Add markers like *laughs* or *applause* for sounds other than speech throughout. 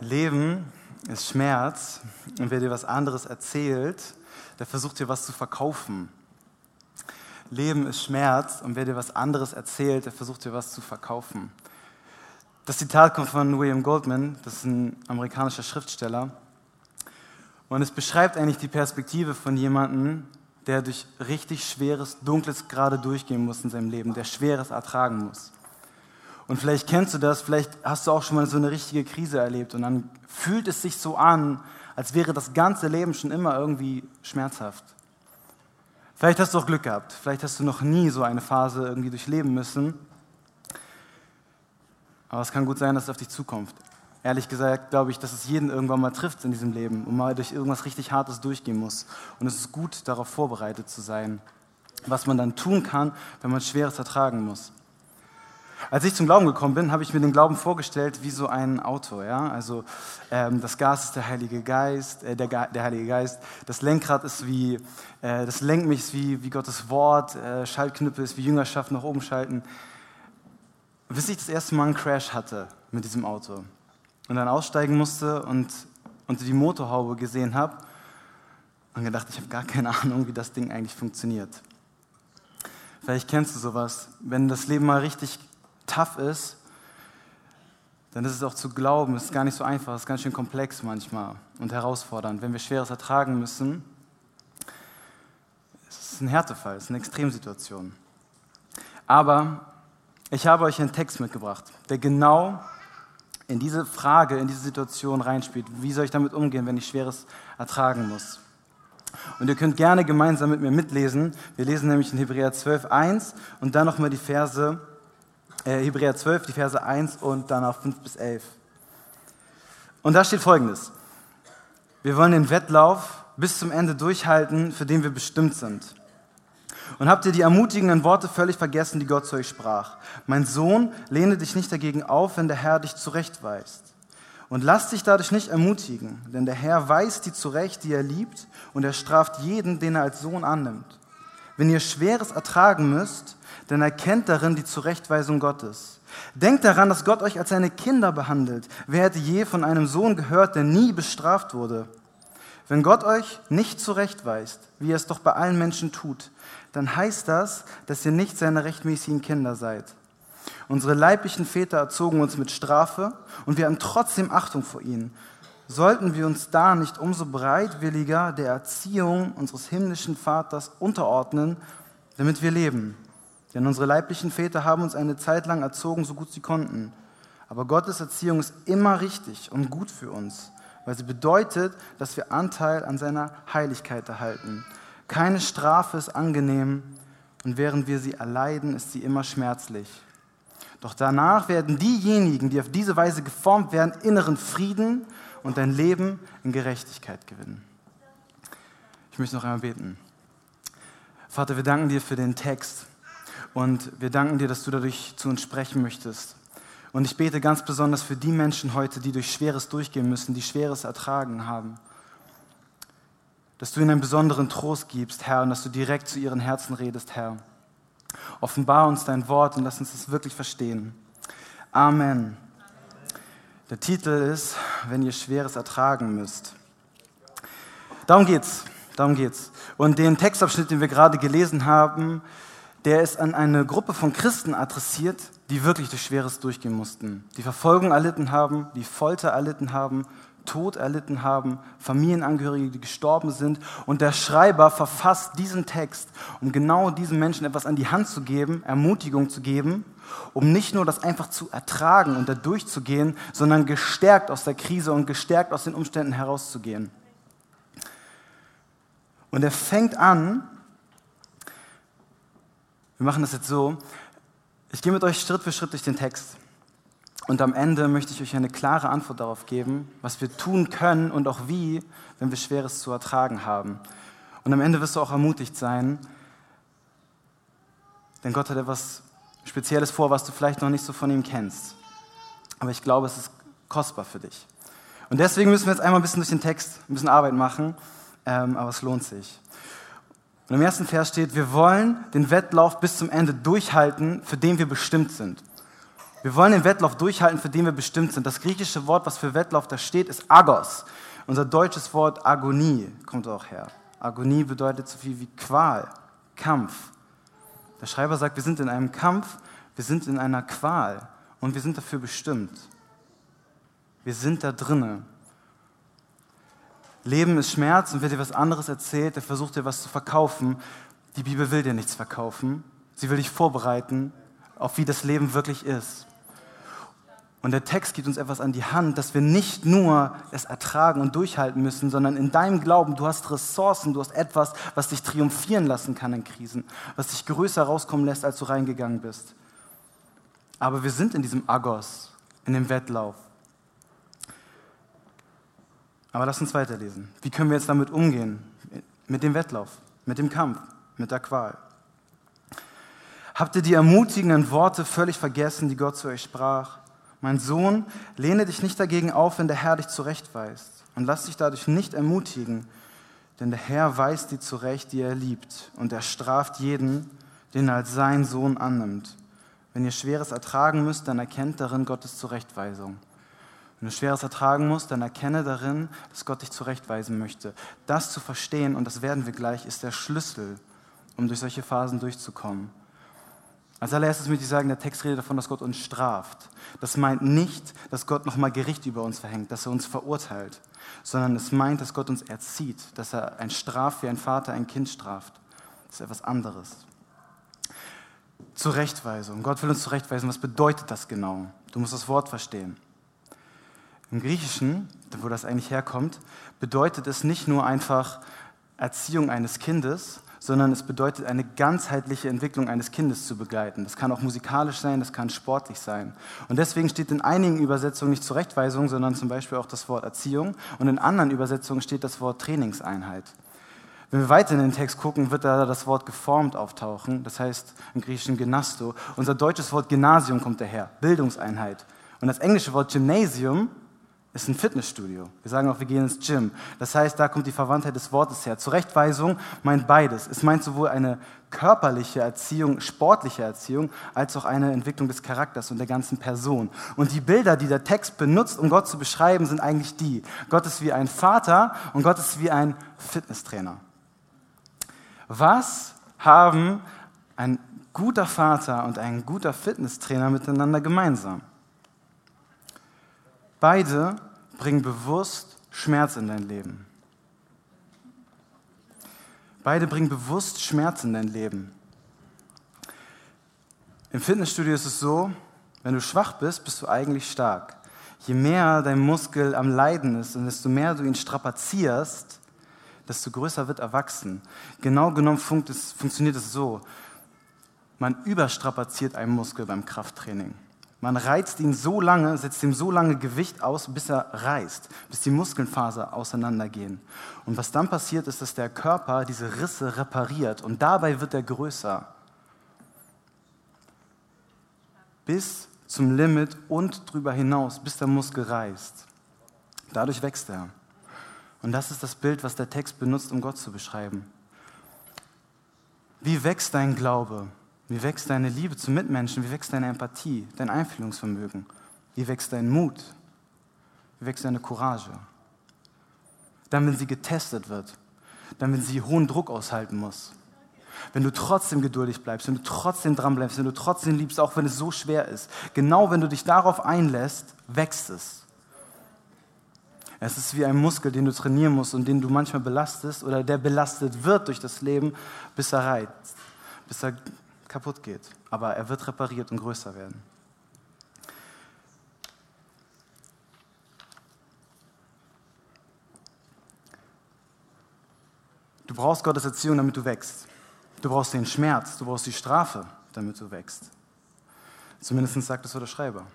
Leben ist Schmerz und wer dir was anderes erzählt, der versucht dir was zu verkaufen. Leben ist Schmerz und wer dir was anderes erzählt, der versucht dir was zu verkaufen. Das Zitat kommt von William Goldman, das ist ein amerikanischer Schriftsteller. Und es beschreibt eigentlich die Perspektive von jemandem, der durch richtig schweres, dunkles gerade durchgehen muss in seinem Leben, der Schweres ertragen muss. Und vielleicht kennst du das, vielleicht hast du auch schon mal so eine richtige Krise erlebt und dann fühlt es sich so an, als wäre das ganze Leben schon immer irgendwie schmerzhaft. Vielleicht hast du auch Glück gehabt, vielleicht hast du noch nie so eine Phase irgendwie durchleben müssen. Aber es kann gut sein, dass es auf dich zukommt. Ehrlich gesagt glaube ich, dass es jeden irgendwann mal trifft in diesem Leben und mal durch irgendwas richtig Hartes durchgehen muss. Und es ist gut, darauf vorbereitet zu sein, was man dann tun kann, wenn man Schweres ertragen muss. Als ich zum Glauben gekommen bin, habe ich mir den Glauben vorgestellt wie so ein Auto. Ja? Also ähm, das Gas ist der Heilige Geist, äh, der, der, Heilige Geist. Das Lenkrad ist wie, äh, das lenkt mich wie, wie Gottes Wort. Äh, Schaltknüppel ist wie Jüngerschaft nach oben schalten. Bis ich das erste Mal einen Crash hatte mit diesem Auto und dann aussteigen musste und unter die Motorhaube gesehen habe und gedacht, ich habe gar keine Ahnung, wie das Ding eigentlich funktioniert. Vielleicht kennst du sowas, wenn das Leben mal richtig tough ist, dann ist es auch zu glauben, es ist gar nicht so einfach, es ist ganz schön komplex manchmal und herausfordernd. Wenn wir Schweres ertragen müssen, es ist ein Härtefall, es ist eine Extremsituation. Aber ich habe euch einen Text mitgebracht, der genau in diese Frage, in diese Situation reinspielt. Wie soll ich damit umgehen, wenn ich Schweres ertragen muss? Und ihr könnt gerne gemeinsam mit mir mitlesen. Wir lesen nämlich in Hebräer 12, 1 und dann nochmal die Verse äh, Hebräer 12, die Verse 1 und dann auf 5 bis 11. Und da steht folgendes. Wir wollen den Wettlauf bis zum Ende durchhalten, für den wir bestimmt sind. Und habt ihr die ermutigenden Worte völlig vergessen, die Gott zu euch sprach? Mein Sohn, lehne dich nicht dagegen auf, wenn der Herr dich zurechtweist. Und lass dich dadurch nicht ermutigen, denn der Herr weist die zurecht, die er liebt, und er straft jeden, den er als Sohn annimmt. Wenn ihr Schweres ertragen müsst, denn erkennt darin die Zurechtweisung Gottes. Denkt daran, dass Gott euch als seine Kinder behandelt. Wer hätte je von einem Sohn gehört, der nie bestraft wurde? Wenn Gott euch nicht zurechtweist, wie er es doch bei allen Menschen tut, dann heißt das, dass ihr nicht seine rechtmäßigen Kinder seid. Unsere leiblichen Väter erzogen uns mit Strafe und wir haben trotzdem Achtung vor ihnen. Sollten wir uns da nicht umso bereitwilliger der Erziehung unseres himmlischen Vaters unterordnen, damit wir leben? Denn unsere leiblichen Väter haben uns eine Zeit lang erzogen, so gut sie konnten. Aber Gottes Erziehung ist immer richtig und gut für uns, weil sie bedeutet, dass wir Anteil an seiner Heiligkeit erhalten. Keine Strafe ist angenehm und während wir sie erleiden, ist sie immer schmerzlich. Doch danach werden diejenigen, die auf diese Weise geformt werden, inneren Frieden und dein Leben in Gerechtigkeit gewinnen. Ich möchte noch einmal beten. Vater, wir danken dir für den Text. Und wir danken dir, dass du dadurch zu uns sprechen möchtest. Und ich bete ganz besonders für die Menschen heute, die durch Schweres durchgehen müssen, die Schweres ertragen haben. Dass du ihnen einen besonderen Trost gibst, Herr, und dass du direkt zu ihren Herzen redest, Herr. Offenbar uns dein Wort und lass uns das wirklich verstehen. Amen. Der Titel ist, wenn ihr Schweres ertragen müsst. Darum geht's. Darum geht's. Und den Textabschnitt, den wir gerade gelesen haben, der ist an eine Gruppe von Christen adressiert, die wirklich durch Schweres durchgehen mussten, die Verfolgung erlitten haben, die Folter erlitten haben, Tod erlitten haben, Familienangehörige, die gestorben sind. Und der Schreiber verfasst diesen Text, um genau diesen Menschen etwas an die Hand zu geben, Ermutigung zu geben, um nicht nur das einfach zu ertragen und da durchzugehen, sondern gestärkt aus der Krise und gestärkt aus den Umständen herauszugehen. Und er fängt an, wir machen das jetzt so. Ich gehe mit euch Schritt für Schritt durch den Text. Und am Ende möchte ich euch eine klare Antwort darauf geben, was wir tun können und auch wie, wenn wir Schweres zu ertragen haben. Und am Ende wirst du auch ermutigt sein, denn Gott hat etwas Spezielles vor, was du vielleicht noch nicht so von ihm kennst. Aber ich glaube, es ist kostbar für dich. Und deswegen müssen wir jetzt einmal ein bisschen durch den Text, ein bisschen Arbeit machen, ähm, aber es lohnt sich. Und im ersten Vers steht, wir wollen den Wettlauf bis zum Ende durchhalten, für den wir bestimmt sind. Wir wollen den Wettlauf durchhalten, für den wir bestimmt sind. Das griechische Wort, was für Wettlauf da steht, ist Agos. Unser deutsches Wort Agonie kommt auch her. Agonie bedeutet so viel wie Qual, Kampf. Der Schreiber sagt, wir sind in einem Kampf, wir sind in einer Qual und wir sind dafür bestimmt. Wir sind da drinnen. Leben ist Schmerz und wer dir was anderes erzählt, der versucht dir was zu verkaufen. Die Bibel will dir nichts verkaufen. Sie will dich vorbereiten auf wie das Leben wirklich ist. Und der Text gibt uns etwas an die Hand, dass wir nicht nur es ertragen und durchhalten müssen, sondern in deinem Glauben, du hast Ressourcen, du hast etwas, was dich triumphieren lassen kann in Krisen, was dich größer rauskommen lässt, als du reingegangen bist. Aber wir sind in diesem Agos, in dem Wettlauf. Aber lass uns weiterlesen. Wie können wir jetzt damit umgehen? Mit dem Wettlauf, mit dem Kampf, mit der Qual. Habt ihr die ermutigenden Worte völlig vergessen, die Gott zu euch sprach? Mein Sohn, lehne dich nicht dagegen auf, wenn der Herr dich zurechtweist. Und lass dich dadurch nicht ermutigen, denn der Herr weist die zurecht, die er liebt. Und er straft jeden, den er als sein Sohn annimmt. Wenn ihr Schweres ertragen müsst, dann erkennt darin Gottes Zurechtweisung. Wenn du Schweres ertragen musst, dann erkenne darin, dass Gott dich zurechtweisen möchte. Das zu verstehen, und das werden wir gleich, ist der Schlüssel, um durch solche Phasen durchzukommen. Als allererstes möchte ich sagen, der Text redet davon, dass Gott uns straft. Das meint nicht, dass Gott nochmal Gericht über uns verhängt, dass er uns verurteilt, sondern es meint, dass Gott uns erzieht, dass er ein Straf wie ein Vater ein Kind straft. Das ist etwas anderes. Zurechtweisung. Gott will uns zurechtweisen. Was bedeutet das genau? Du musst das Wort verstehen. Im Griechischen, wo das eigentlich herkommt, bedeutet es nicht nur einfach Erziehung eines Kindes, sondern es bedeutet eine ganzheitliche Entwicklung eines Kindes zu begleiten. Das kann auch musikalisch sein, das kann sportlich sein. Und deswegen steht in einigen Übersetzungen nicht Zurechtweisung, sondern zum Beispiel auch das Wort Erziehung. Und in anderen Übersetzungen steht das Wort Trainingseinheit. Wenn wir weiter in den Text gucken, wird da das Wort geformt auftauchen. Das heißt im Griechischen Genasto. Unser deutsches Wort Gymnasium kommt daher, Bildungseinheit. Und das englische Wort Gymnasium ist ein Fitnessstudio. Wir sagen auch, wir gehen ins Gym. Das heißt, da kommt die Verwandtheit des Wortes her. Zurechtweisung meint beides. Es meint sowohl eine körperliche Erziehung, sportliche Erziehung, als auch eine Entwicklung des Charakters und der ganzen Person. Und die Bilder, die der Text benutzt, um Gott zu beschreiben, sind eigentlich die. Gott ist wie ein Vater und Gott ist wie ein Fitnesstrainer. Was haben ein guter Vater und ein guter Fitnesstrainer miteinander gemeinsam? Beide bringen bewusst Schmerz in dein Leben. Beide bringen bewusst Schmerz in dein Leben. Im Fitnessstudio ist es so, wenn du schwach bist, bist du eigentlich stark. Je mehr dein Muskel am Leiden ist und desto mehr du ihn strapazierst, desto größer wird er wachsen. Genau genommen funktioniert es so. Man überstrapaziert einen Muskel beim Krafttraining. Man reizt ihn so lange, setzt ihm so lange Gewicht aus, bis er reißt, bis die Muskelfaser auseinandergehen. Und was dann passiert, ist, dass der Körper diese Risse repariert und dabei wird er größer. Bis zum Limit und drüber hinaus, bis der Muskel reißt. Dadurch wächst er. Und das ist das Bild, was der Text benutzt, um Gott zu beschreiben. Wie wächst dein Glaube? Wie wächst deine Liebe zu Mitmenschen? Wie wächst deine Empathie, dein Einfühlungsvermögen? Wie wächst dein Mut? Wie wächst deine Courage? Dann, wenn sie getestet wird, dann, wenn sie hohen Druck aushalten muss. Wenn du trotzdem geduldig bleibst, wenn du trotzdem dran bleibst, wenn du trotzdem liebst, auch wenn es so schwer ist. Genau wenn du dich darauf einlässt, wächst es. Es ist wie ein Muskel, den du trainieren musst und den du manchmal belastest oder der belastet wird durch das Leben, bis er reizt, bis er kaputt geht. Aber er wird repariert und größer werden. Du brauchst Gottes Erziehung, damit du wächst. Du brauchst den Schmerz, du brauchst die Strafe, damit du wächst. Zumindest sagt es so der Schreiber.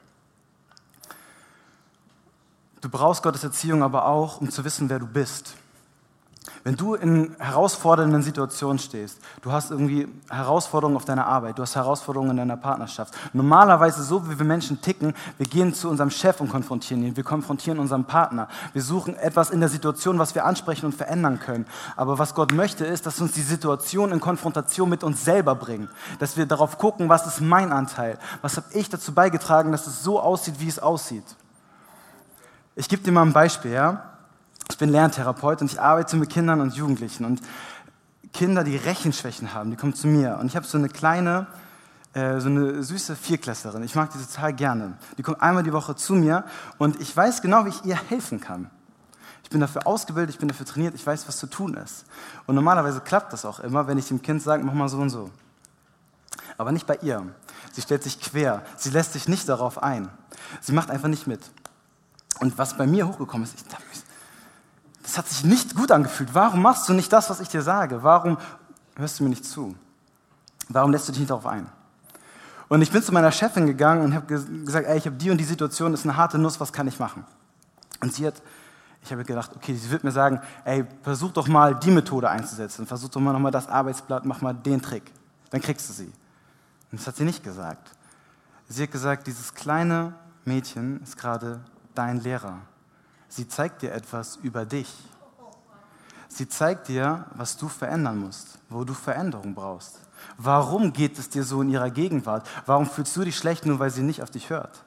Du brauchst Gottes Erziehung aber auch, um zu wissen, wer du bist. Wenn du in herausfordernden Situationen stehst, du hast irgendwie Herausforderungen auf deiner Arbeit, du hast Herausforderungen in deiner Partnerschaft. Normalerweise, so wie wir Menschen ticken, wir gehen zu unserem Chef und konfrontieren ihn, wir konfrontieren unseren Partner, wir suchen etwas in der Situation, was wir ansprechen und verändern können. Aber was Gott möchte, ist, dass uns die Situation in Konfrontation mit uns selber bringen, dass wir darauf gucken, was ist mein Anteil, was habe ich dazu beigetragen, dass es so aussieht, wie es aussieht. Ich gebe dir mal ein Beispiel, ja? Ich bin Lerntherapeut und ich arbeite mit Kindern und Jugendlichen. Und Kinder, die Rechenschwächen haben, die kommen zu mir. Und ich habe so eine kleine, äh, so eine süße Vierklässlerin. Ich mag die total gerne. Die kommt einmal die Woche zu mir und ich weiß genau, wie ich ihr helfen kann. Ich bin dafür ausgebildet, ich bin dafür trainiert, ich weiß, was zu tun ist. Und normalerweise klappt das auch immer, wenn ich dem Kind sage, mach mal so und so. Aber nicht bei ihr. Sie stellt sich quer. Sie lässt sich nicht darauf ein. Sie macht einfach nicht mit. Und was bei mir hochgekommen ist, ich dachte, das hat sich nicht gut angefühlt. Warum machst du nicht das, was ich dir sage? Warum hörst du mir nicht zu? Warum lässt du dich nicht darauf ein? Und ich bin zu meiner Chefin gegangen und habe gesagt, ey, ich habe die und die Situation, ist eine harte Nuss, was kann ich machen? Und sie hat, ich habe gedacht, okay, sie wird mir sagen, ey, versuch doch mal die Methode einzusetzen, versuch doch mal nochmal das Arbeitsblatt, mach mal den Trick, dann kriegst du sie. Und das hat sie nicht gesagt. Sie hat gesagt, dieses kleine Mädchen ist gerade dein Lehrer. Sie zeigt dir etwas über dich. Sie zeigt dir, was du verändern musst, wo du Veränderung brauchst. Warum geht es dir so in ihrer Gegenwart? Warum fühlst du dich schlecht, nur weil sie nicht auf dich hört?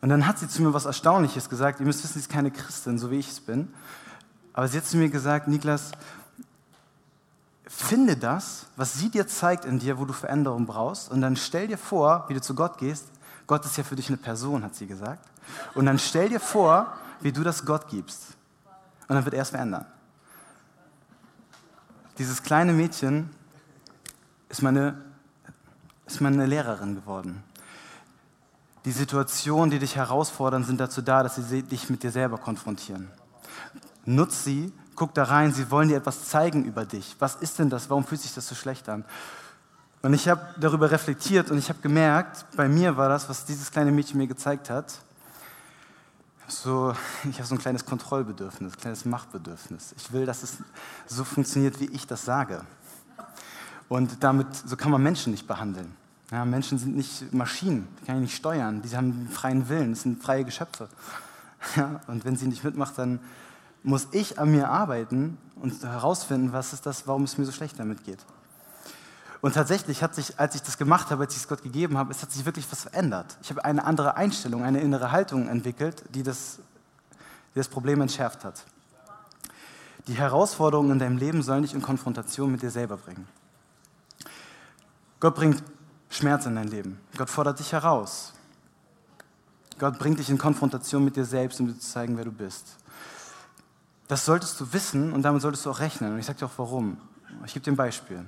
Und dann hat sie zu mir was Erstaunliches gesagt. Ihr müsst wissen, sie ist keine Christin, so wie ich es bin. Aber sie hat zu mir gesagt, Niklas, finde das, was sie dir zeigt in dir, wo du Veränderung brauchst. Und dann stell dir vor, wie du zu Gott gehst. Gott ist ja für dich eine Person, hat sie gesagt. Und dann stell dir vor, wie du das Gott gibst. Und dann wird er es verändern. Dieses kleine Mädchen ist meine, ist meine Lehrerin geworden. Die Situationen, die dich herausfordern, sind dazu da, dass sie dich mit dir selber konfrontieren. Nutz sie, guck da rein, sie wollen dir etwas zeigen über dich. Was ist denn das? Warum fühlt sich das so schlecht an? Und ich habe darüber reflektiert und ich habe gemerkt, bei mir war das, was dieses kleine Mädchen mir gezeigt hat, so, *laughs* ich habe so ein kleines Kontrollbedürfnis, ein kleines Machtbedürfnis. Ich will, dass es so funktioniert, wie ich das sage. Und damit, so kann man Menschen nicht behandeln. Ja, Menschen sind nicht Maschinen, die kann ich nicht steuern, die haben einen freien Willen, das sind freie Geschöpfe. *laughs* Ja, und wenn sie nicht mitmacht, dann muss ich an mir arbeiten und herausfinden, was ist das, warum es mir so schlecht damit geht. Und tatsächlich hat sich, als ich das gemacht habe, als ich es Gott gegeben habe, es hat sich wirklich was verändert. Ich habe eine andere Einstellung, eine innere Haltung entwickelt, die das, die das Problem entschärft hat. Die Herausforderungen in deinem Leben sollen dich in Konfrontation mit dir selber bringen. Gott bringt Schmerz in dein Leben. Gott fordert dich heraus. Gott bringt dich in Konfrontation mit dir selbst, um dir zu zeigen, wer du bist. Das solltest du wissen und damit solltest du auch rechnen. Und ich sage dir auch warum. Ich gebe dir ein Beispiel.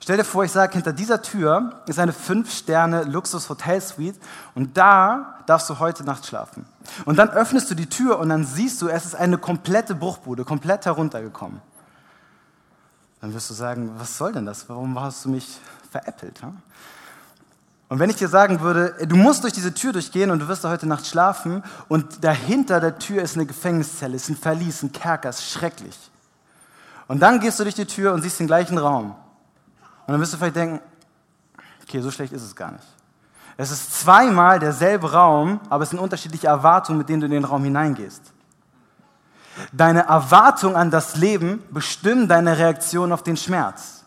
Stell dir vor, ich sage, hinter dieser Tür ist eine 5-Sterne-Luxus-Hotelsuite und da darfst du heute Nacht schlafen. Und dann öffnest du die Tür und dann siehst du, es ist eine komplette Bruchbude, komplett heruntergekommen. Dann wirst du sagen, was soll denn das? Warum hast du mich veräppelt? Hm? Und wenn ich dir sagen würde, du musst durch diese Tür durchgehen und du wirst da heute Nacht schlafen und dahinter der Tür ist eine Gefängniszelle, ist ein Verlies, ein Kerker, ist schrecklich. Und dann gehst du durch die Tür und siehst den gleichen Raum. Und dann wirst du vielleicht denken, okay, so schlecht ist es gar nicht. Es ist zweimal derselbe Raum, aber es sind unterschiedliche Erwartungen, mit denen du in den Raum hineingehst. Deine Erwartung an das Leben bestimmt deine Reaktion auf den Schmerz.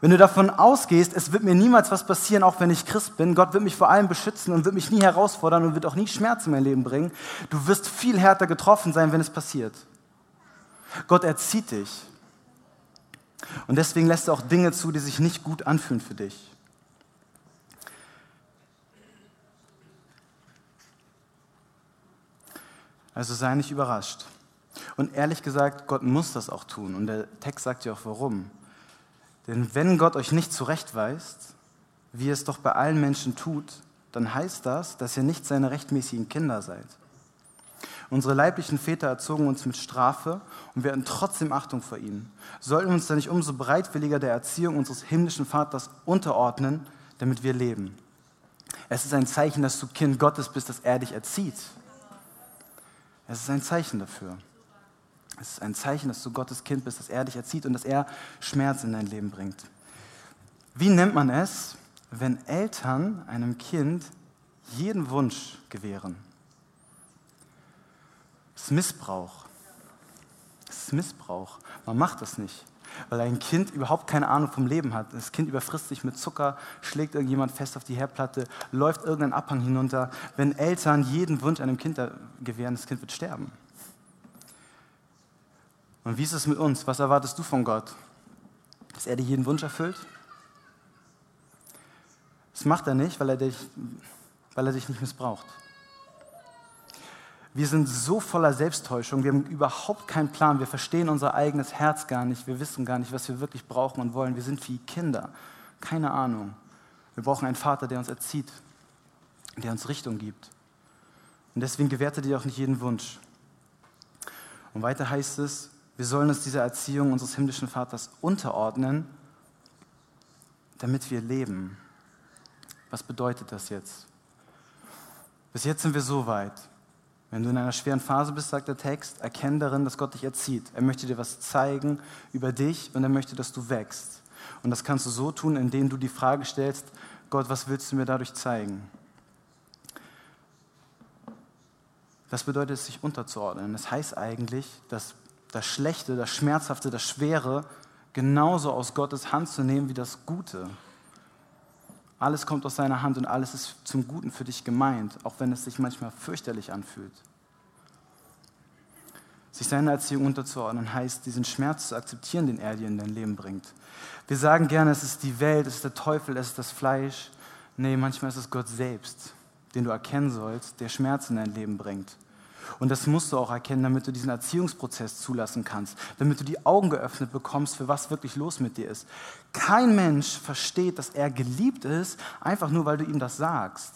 Wenn du davon ausgehst, es wird mir niemals was passieren, auch wenn ich Christ bin, Gott wird mich vor allem beschützen und wird mich nie herausfordern und wird auch nie Schmerz in mein Leben bringen, du wirst viel härter getroffen sein, wenn es passiert. Gott erzieht dich. Und deswegen lässt er auch Dinge zu, die sich nicht gut anfühlen für dich. Also sei nicht überrascht. Und ehrlich gesagt, Gott muss das auch tun. Und der Text sagt ja auch warum. Denn wenn Gott euch nicht zurechtweist, wie es doch bei allen Menschen tut, dann heißt das, dass ihr nicht seine rechtmäßigen Kinder seid. Unsere leiblichen Väter erzogen uns mit Strafe und wir hatten trotzdem Achtung vor ihnen. Sollten wir uns dann nicht umso bereitwilliger der Erziehung unseres himmlischen Vaters unterordnen, damit wir leben? Es ist ein Zeichen, dass du Kind Gottes bist, dass er dich erzieht. Es ist ein Zeichen dafür. Es ist ein Zeichen, dass du Gottes Kind bist, dass er dich erzieht und dass er Schmerz in dein Leben bringt. Wie nennt man es, wenn Eltern einem Kind jeden Wunsch gewähren? Das ist Missbrauch. Ist Missbrauch. Man macht das nicht, weil ein Kind überhaupt keine Ahnung vom Leben hat. Das Kind überfrisst sich mit Zucker, schlägt irgendjemand fest auf die Herdplatte, läuft irgendein Abhang hinunter. Wenn Eltern jeden Wunsch einem Kind gewähren, das Kind wird sterben. Und wie ist es mit uns? Was erwartest du von Gott? Dass er dir jeden Wunsch erfüllt? Das macht er nicht, weil er dich, weil er dich nicht missbraucht. Wir sind so voller Selbsttäuschung, wir haben überhaupt keinen Plan, wir verstehen unser eigenes Herz gar nicht, wir wissen gar nicht, was wir wirklich brauchen und wollen. Wir sind wie Kinder, keine Ahnung. Wir brauchen einen Vater, der uns erzieht, der uns Richtung gibt. Und deswegen gewährt er dir auch nicht jeden Wunsch. Und weiter heißt es, wir sollen uns dieser Erziehung unseres himmlischen Vaters unterordnen, damit wir leben. Was bedeutet das jetzt? Bis jetzt sind wir so weit. Wenn du in einer schweren Phase bist, sagt der Text, erkenne darin, dass Gott dich erzieht. Er möchte dir was zeigen über dich und er möchte, dass du wächst. Und das kannst du so tun, indem du die Frage stellst, Gott, was willst du mir dadurch zeigen? Das bedeutet sich unterzuordnen. Das heißt eigentlich, dass das Schlechte, das Schmerzhafte, das Schwere genauso aus Gottes Hand zu nehmen wie das Gute. Alles kommt aus seiner Hand und alles ist zum Guten für dich gemeint, auch wenn es sich manchmal fürchterlich anfühlt. Sich seiner Erziehung unterzuordnen heißt, diesen Schmerz zu akzeptieren, den er dir in dein Leben bringt. Wir sagen gerne, es ist die Welt, es ist der Teufel, es ist das Fleisch. Nee, manchmal ist es Gott selbst, den du erkennen sollst, der Schmerz in dein Leben bringt. Und das musst du auch erkennen, damit du diesen Erziehungsprozess zulassen kannst, damit du die Augen geöffnet bekommst, für was wirklich los mit dir ist. Kein Mensch versteht, dass er geliebt ist, einfach nur, weil du ihm das sagst.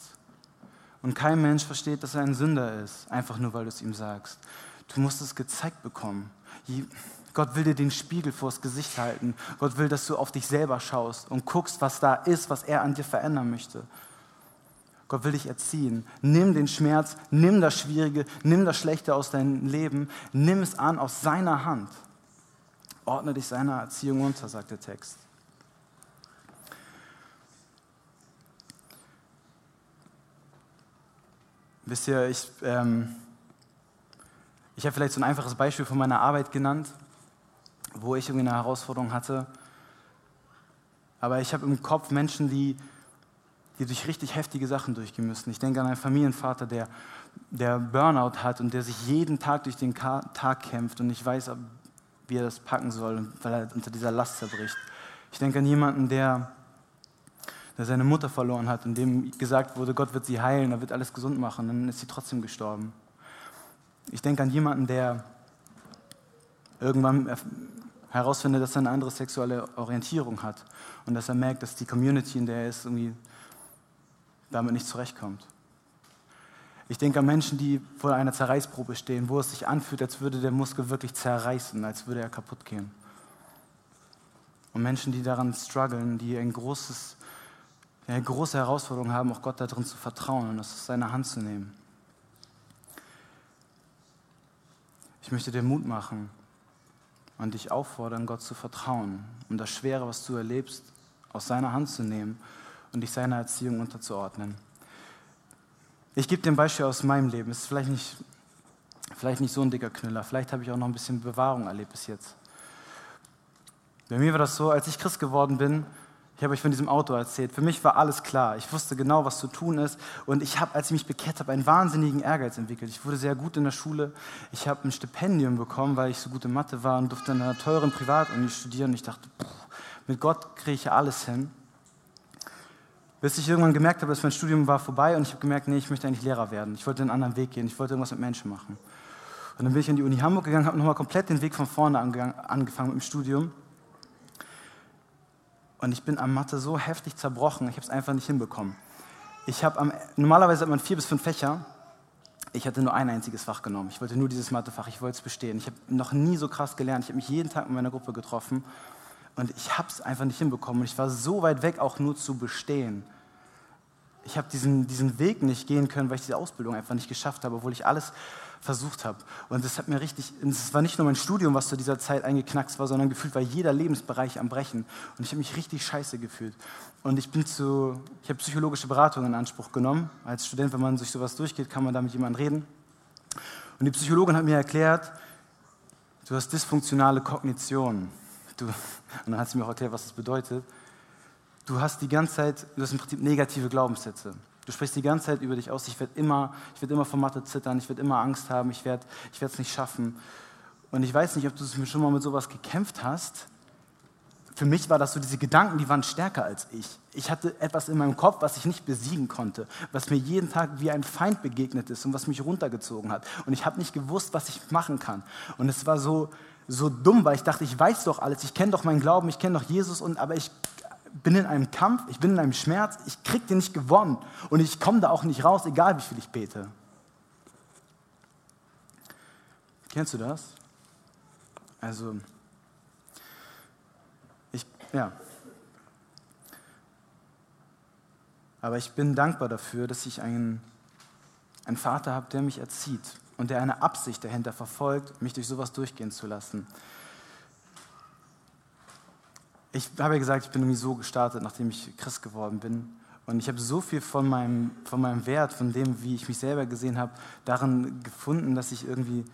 Und kein Mensch versteht, dass er ein Sünder ist, einfach nur, weil du es ihm sagst. Du musst es gezeigt bekommen. Gott will dir den Spiegel vors Gesicht halten. Gott will, dass du auf dich selber schaust und guckst, was da ist, was er an dir verändern möchte. Gott will dich erziehen. Nimm den Schmerz, nimm das Schwierige, nimm das Schlechte aus deinem Leben, nimm es an aus seiner Hand. Ordne dich seiner Erziehung unter, sagt der Text. Wisst ihr, ich, ähm, ich habe vielleicht so ein einfaches Beispiel von meiner Arbeit genannt, wo ich irgendwie eine Herausforderung hatte. Aber ich habe im Kopf Menschen, die die durch richtig heftige Sachen durchgehen müssen. Ich denke an einen Familienvater, der, der Burnout hat und der sich jeden Tag durch den Tag kämpft und nicht weiß, wie er das packen soll, weil er unter dieser Last zerbricht. Ich denke an jemanden, der, der seine Mutter verloren hat und dem gesagt wurde, Gott wird sie heilen, er wird alles gesund machen, dann ist sie trotzdem gestorben. Ich denke an jemanden, der irgendwann herausfindet, dass er eine andere sexuelle Orientierung hat und dass er merkt, dass die Community, in der er ist, irgendwie damit nicht zurechtkommt. Ich denke an Menschen, die vor einer Zerreißprobe stehen, wo es sich anfühlt, als würde der Muskel wirklich zerreißen, als würde er kaputt gehen. Und Menschen, die daran strugglen, die ein großes, eine große Herausforderung haben, auch Gott darin zu vertrauen und das aus seiner Hand zu nehmen. Ich möchte dir Mut machen und dich auffordern, Gott zu vertrauen und das Schwere, was du erlebst, aus seiner Hand zu nehmen und dich seiner Erziehung unterzuordnen. Ich gebe dir ein Beispiel aus meinem Leben. Es ist vielleicht nicht, vielleicht nicht so ein dicker Knüller. Vielleicht habe ich auch noch ein bisschen Bewahrung erlebt bis jetzt. Bei mir war das so, als ich Christ geworden bin, ich habe euch von diesem Auto erzählt. Für mich war alles klar. Ich wusste genau, was zu tun ist. Und ich habe, als ich mich bekehrt habe, einen wahnsinnigen Ehrgeiz entwickelt. Ich wurde sehr gut in der Schule. Ich habe ein Stipendium bekommen, weil ich so gut in Mathe war und durfte in einer teuren Privatuni studieren. Und ich dachte, pff, mit Gott kriege ich alles hin. Bis ich irgendwann gemerkt habe, dass mein Studium war vorbei und ich habe gemerkt, nee, ich möchte eigentlich Lehrer werden. Ich wollte einen anderen Weg gehen. Ich wollte irgendwas mit Menschen machen. Und dann bin ich an die Uni Hamburg gegangen, habe nochmal komplett den Weg von vorne angefangen mit dem Studium. Und ich bin am Mathe so heftig zerbrochen, ich habe es einfach nicht hinbekommen. Ich habe am, normalerweise hat man vier bis fünf Fächer. Ich hatte nur ein einziges Fach genommen. Ich wollte nur dieses Mathefach, ich wollte es bestehen. Ich habe noch nie so krass gelernt. Ich habe mich jeden Tag mit meiner Gruppe getroffen und ich habe es einfach nicht hinbekommen. Und ich war so weit weg, auch nur zu bestehen. Ich habe diesen, diesen Weg nicht gehen können, weil ich diese Ausbildung einfach nicht geschafft habe, obwohl ich alles versucht habe. Und das hat mir richtig, es war nicht nur mein Studium, was zu dieser Zeit eingeknackst war, sondern gefühlt war jeder Lebensbereich am Brechen. Und ich habe mich richtig scheiße gefühlt. Und ich bin zu, ich habe psychologische Beratung in Anspruch genommen. Als Student, wenn man durch sowas durchgeht, kann man da mit jemandem reden. Und die Psychologin hat mir erklärt, du hast dysfunktionale Kognition. Du, *laughs* und dann hat sie mir auch erklärt, was das bedeutet. Du hast die ganze Zeit, du hast im Prinzip negative Glaubenssätze. Du sprichst die ganze Zeit über dich aus, ich werde immer, ich werde immer vor Mathe zittern, ich werde immer Angst haben, ich werde ich es nicht schaffen. Und ich weiß nicht, ob du schon mal mit sowas gekämpft hast. Für mich war das so, diese Gedanken, die waren stärker als ich. Ich hatte etwas in meinem Kopf, was ich nicht besiegen konnte, was mir jeden Tag wie ein Feind begegnet ist und was mich runtergezogen hat. Und ich habe nicht gewusst, was ich machen kann. Und es war so, so dumm, weil ich dachte, ich weiß doch alles, ich kenne doch meinen Glauben, ich kenne doch Jesus, und, aber ich bin in einem Kampf, ich bin in einem Schmerz, ich kriege den nicht gewonnen. Und ich komme da auch nicht raus, egal wie viel ich bete. Kennst du das? Also, ich, ja. Aber ich bin dankbar dafür, dass ich einen, einen Vater habe, der mich erzieht und der eine Absicht dahinter verfolgt, mich durch sowas durchgehen zu lassen ich habe ja gesagt, ich bin irgendwie so gestartet, nachdem ich Christ geworden bin. Und ich habe so viel von meinem, von meinem Wert, von dem, wie ich mich selber gesehen habe, darin gefunden, dass ich irgendwie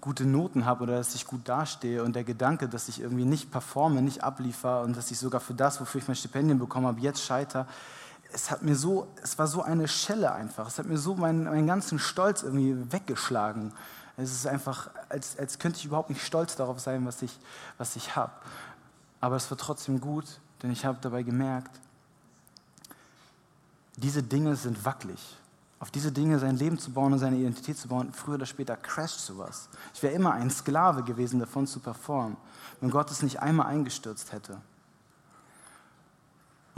gute Noten habe oder dass ich gut dastehe. Und der Gedanke, dass ich irgendwie nicht performe, nicht abliefer und dass ich sogar für das, wofür ich mein Stipendium bekommen habe, jetzt scheiter, es hat mir so, es war so eine Schelle einfach. Es hat mir so meinen, meinen ganzen Stolz irgendwie weggeschlagen. Es ist einfach, als, als könnte ich überhaupt nicht stolz darauf sein, was ich, was ich habe. Aber es war trotzdem gut, denn ich habe dabei gemerkt, diese Dinge sind wackelig. Auf diese Dinge sein Leben zu bauen und seine Identität zu bauen, früher oder später crasht sowas. Ich wäre immer ein Sklave gewesen, davon zu performen, wenn Gott es nicht einmal eingestürzt hätte.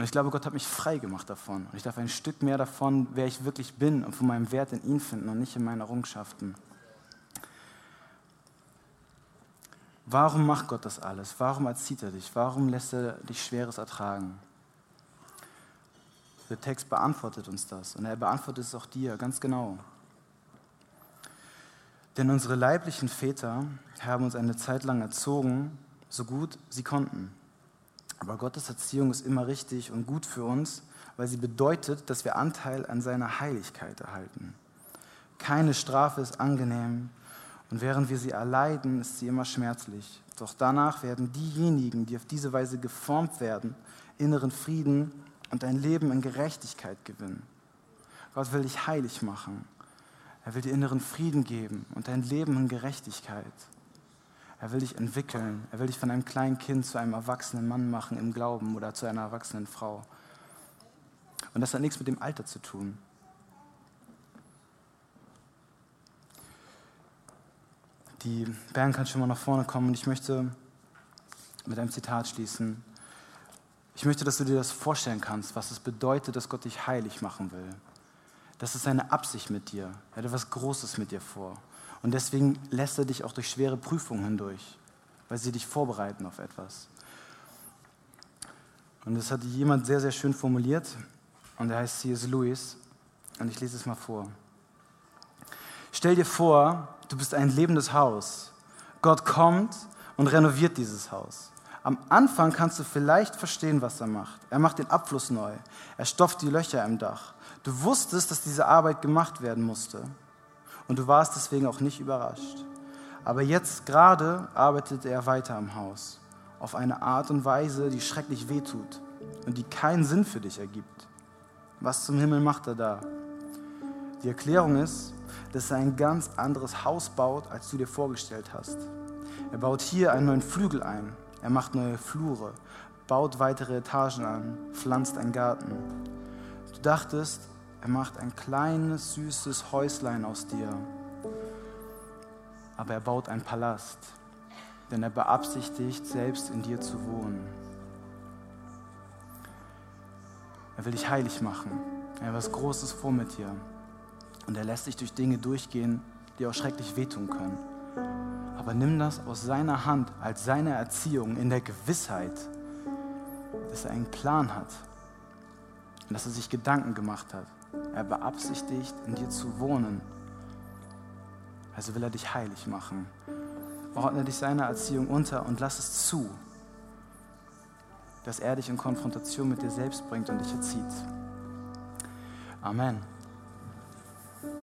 Und ich glaube, Gott hat mich frei gemacht davon. Und ich darf ein Stück mehr davon, wer ich wirklich bin und von meinem Wert in ihn finden und nicht in meinen Errungenschaften. Warum macht Gott das alles? Warum erzieht er dich? Warum lässt er dich Schweres ertragen? Der Text beantwortet uns das und er beantwortet es auch dir ganz genau. Denn unsere leiblichen Väter haben uns eine Zeit lang erzogen, so gut sie konnten. Aber Gottes Erziehung ist immer richtig und gut für uns, weil sie bedeutet, dass wir Anteil an seiner Heiligkeit erhalten. Keine Strafe ist angenehm, und während wir sie erleiden, ist sie immer schmerzlich. Doch danach werden diejenigen, die auf diese Weise geformt werden, inneren Frieden und ein Leben in Gerechtigkeit gewinnen. Gott will dich heilig machen. Er will dir inneren Frieden geben und ein Leben in Gerechtigkeit. Er will dich entwickeln. Er will dich von einem kleinen Kind zu einem erwachsenen Mann machen im Glauben oder zu einer erwachsenen Frau. Und das hat nichts mit dem Alter zu tun. Die Band kann schon mal nach vorne kommen und ich möchte mit einem Zitat schließen. Ich möchte, dass du dir das vorstellen kannst, was es bedeutet, dass Gott dich heilig machen will. Das ist seine Absicht mit dir. Er hat etwas Großes mit dir vor. Und deswegen lässt er dich auch durch schwere Prüfungen hindurch, weil sie dich vorbereiten auf etwas. Und das hat jemand sehr, sehr schön formuliert. Und er heißt C.S. Lewis. Und ich lese es mal vor. Stell dir vor, du bist ein lebendes Haus. Gott kommt und renoviert dieses Haus. Am Anfang kannst du vielleicht verstehen, was er macht. Er macht den Abfluss neu. Er stopft die Löcher im Dach. Du wusstest, dass diese Arbeit gemacht werden musste. Und du warst deswegen auch nicht überrascht. Aber jetzt gerade arbeitet er weiter am Haus. Auf eine Art und Weise, die schrecklich wehtut und die keinen Sinn für dich ergibt. Was zum Himmel macht er da? Die Erklärung ist, dass er ein ganz anderes Haus baut, als du dir vorgestellt hast. Er baut hier einen neuen Flügel ein, er macht neue Flure, baut weitere Etagen an, pflanzt einen Garten. Du dachtest, er macht ein kleines, süßes Häuslein aus dir. Aber er baut einen Palast, denn er beabsichtigt, selbst in dir zu wohnen. Er will dich heilig machen. Er hat was Großes vor mit dir. Und er lässt sich durch Dinge durchgehen, die auch schrecklich wehtun können. Aber nimm das aus seiner Hand als seine Erziehung in der Gewissheit, dass er einen Plan hat. und dass er sich Gedanken gemacht hat. Er beabsichtigt, in dir zu wohnen. Also will er dich heilig machen. Ordne dich seiner Erziehung unter und lass es zu, dass er dich in Konfrontation mit dir selbst bringt und dich erzieht. Amen.